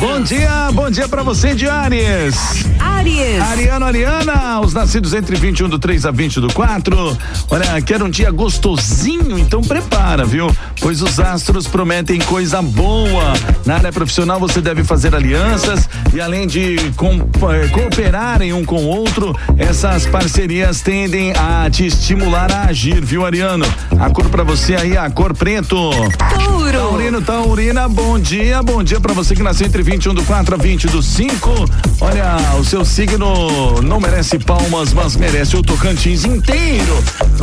Bom dia, bom dia para você de Ares. Ares. Ariano, Ariana, os nascidos entre 21 do 3 a 20 do 4. Olha, quer um dia gostosinho, então prepara, viu? Pois os astros prometem coisa boa. Na área profissional você deve fazer alianças e além de eh, cooperarem um com o outro, essas parcerias tendem a te estimular a agir, viu, Ariano? A cor para você aí, a cor preto. Touro. Taurino, Taurina, bom dia, bom dia para você que nasceu entre 21 do 4 a 20 do 5. Olha, o seu signo não merece palmas, mas merece o Tocantins inteiro.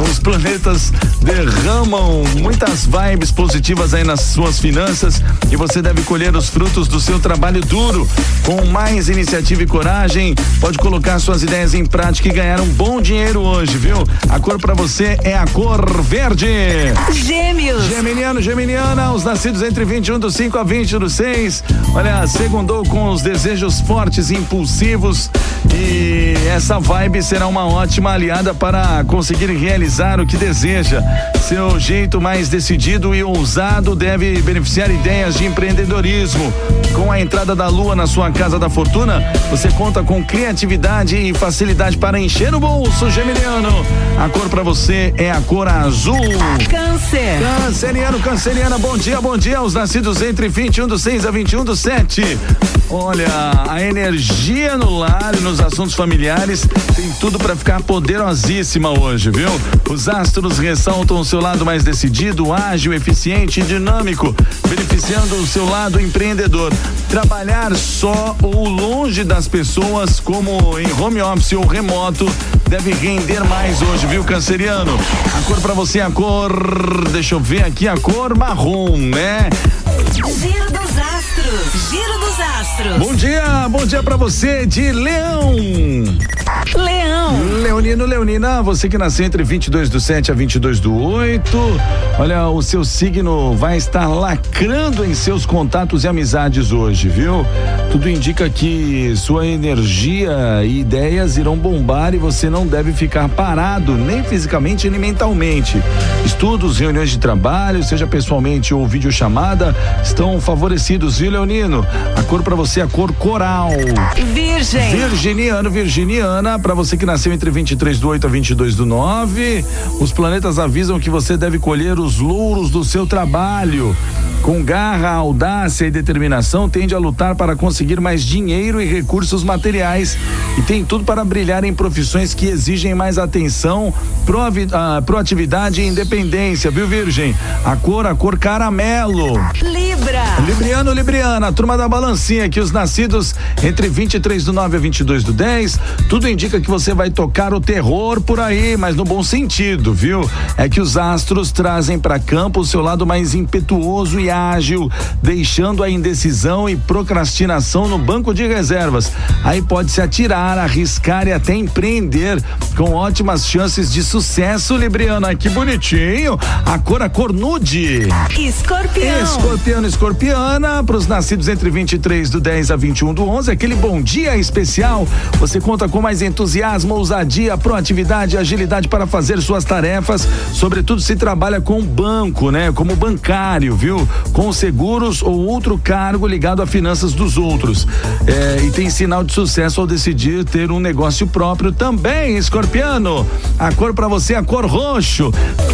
Os planetas derramam muitas vibes positivas aí nas suas finanças e você deve colher os frutos do seu trabalho duro. Com mais iniciativa e coragem, pode colocar suas ideias em prática e ganhar um bom dinheiro hoje, viu? A cor para você é a cor verde. Gêmeos. Geminiano, Geminiana, os nascidos entre 21 do 5 a 20 do 6. Olha, segundou com os desejos fortes e impulsivos. E essa vibe será uma ótima aliada para conseguir realizar o que deseja. Seu jeito mais decidido e ousado deve beneficiar ideias de empreendedorismo. Com a entrada da lua na sua casa da fortuna, você conta com criatividade e facilidade para encher o bolso, Geminiano. A cor para você é a cor azul. Câncer. Canceriano, canceriana, bom dia, bom dia aos nascidos entre 21 do 6 a 21 do 7. Olha, a energia no lar e nos assuntos familiares tem tudo para ficar poderosíssima hoje, viu? Os astros ressaltam o seu lado mais decidido, ágil, eficiente e dinâmico, beneficiando o seu lado empreendedor. Trabalhar só ou longe das pessoas, como em home office ou remoto, deve render mais hoje, viu, canceriano? A cor para você é a cor, deixa eu ver aqui, a cor marrom, né? Giro astros. Bom dia, bom dia para você de Leão. Leão. Leonino, Leonina, você que nasceu entre 22 do 7 a 22 do 8. Olha, o seu signo vai estar lacrando em seus contatos e amizades hoje, viu? Tudo indica que sua energia e ideias irão bombar e você não deve ficar parado, nem fisicamente nem mentalmente. Estudos, reuniões de trabalho, seja pessoalmente ou videochamada, estão favorecidos, viu, Leonino? A cor para você é a cor coral. Virgem. Virginiano, Virginiana, para você que nasceu entre 23 do 8 a 22 do 9, os planetas avisam que você deve colher os louros do seu trabalho. Com garra, audácia e determinação, tende a lutar para conseguir mais dinheiro e recursos materiais e tem tudo para brilhar em profissões que exigem mais atenção, proavi- ah, proatividade e independência, viu, Virgem? A cor, a cor caramelo. Libra. Libriano, Libriana, turma da balancinha aqui, os nascidos entre 23 do 9 a 22 do 10, tudo indica que você vai tocar o terror por aí, mas no bom sentido, viu? É que os astros trazem para campo o seu lado mais impetuoso e ágil, deixando a indecisão e procrastinação no banco de reservas. Aí pode se atirar, arriscar e até empreender com ótimas chances de sucesso, Libriana. Que bonitinho! A cor, a cor nude. Escorpião. Escorpiano, escorpiana, para os nascidos entre 23 do 10 a 21 do 11, aquele bom dia especial. Você conta com mais entusiasmo, ousadia, proatividade e agilidade para fazer suas tarefas, sobretudo se trabalha com banco, né? Como bancário, viu? Com seguros ou outro cargo ligado a finanças dos outros. É, e tem sinal de sucesso ao decidir ter um negócio próprio também, escorpiano. A cor para você é a cor roxo.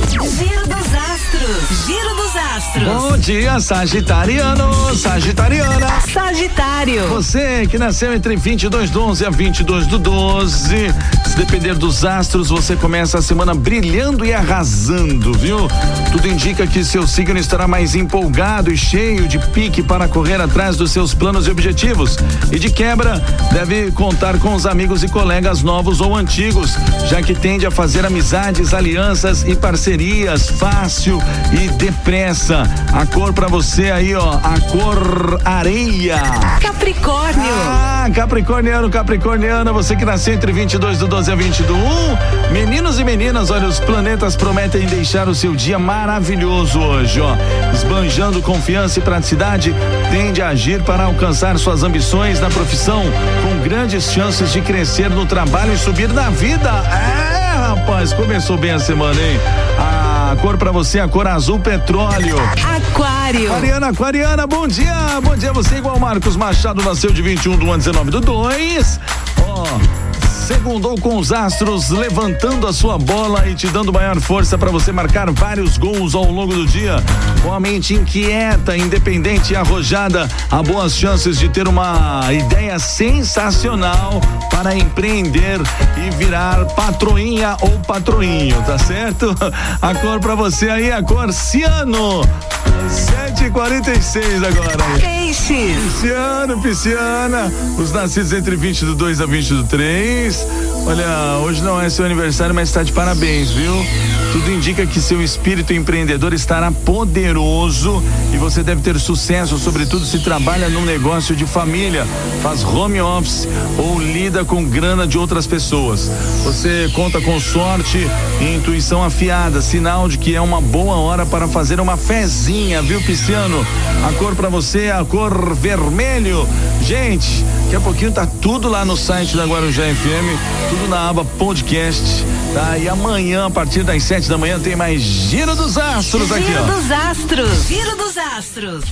Giro dos astros. Giro dos astros. Bom dia, Sagitariano, Sagitariana. Sagitário. Você que nasceu entre 22 do 11 a 22 do 12, se depender dos astros, você começa a semana brilhando e arrasando, viu? Tudo indica que seu signo estará mais empolgado e cheio de pique para correr atrás dos seus planos e objetivos. E de quebra, deve contar com os amigos e colegas novos ou antigos, já que tende a fazer amizades, alianças e parcerias fácil e depressa. A cor para você aí, ó, a cor areia. Capricórnio. Ah, Capricorniano, Capricorniana, você que nasceu entre 22 do 12 a 20 do 1. Meninos e meninas, olha, os planetas prometem deixar o seu dia maravilhoso hoje, ó. Esbanjando confiança e praticidade, tende a agir para alcançar suas ambições na profissão, com grandes chances de crescer no trabalho e subir na vida. É, rapaz, começou bem a semana, hein? Ah, A cor para você, a cor azul petróleo. Aquário. Aquariana, Aquariana, bom dia. Bom dia você igual Marcos Machado nasceu de 21 do ano 19 do 2. Segundou com os astros levantando a sua bola e te dando maior força para você marcar vários gols ao longo do dia. Com a mente inquieta, independente e arrojada, há boas chances de ter uma ideia sensacional para empreender e virar patroinha ou patroinho, tá certo? A cor para você aí, a cor ciano. 7h46 agora. Peixes. Pisciano, Pisciana, os nascidos entre 20 do 2 a 20 do 3. Olha, hoje não é seu aniversário, mas está de parabéns, viu? Tudo indica que seu espírito empreendedor estará poderoso e você deve ter sucesso, sobretudo se trabalha num negócio de família, faz home office ou lida com grana de outras pessoas. Você conta com sorte e intuição afiada, sinal de que é uma boa hora para fazer uma fezinha, viu, Pisciano? A cor para você é a cor vermelho. Gente, daqui a pouquinho tá tudo lá no site da Guarujá FM, tudo na aba podcast, tá? E amanhã, a partir das sete da manhã, tem mais Giro dos Astros aqui, Giro ó. dos Astros. Giro dos Astros.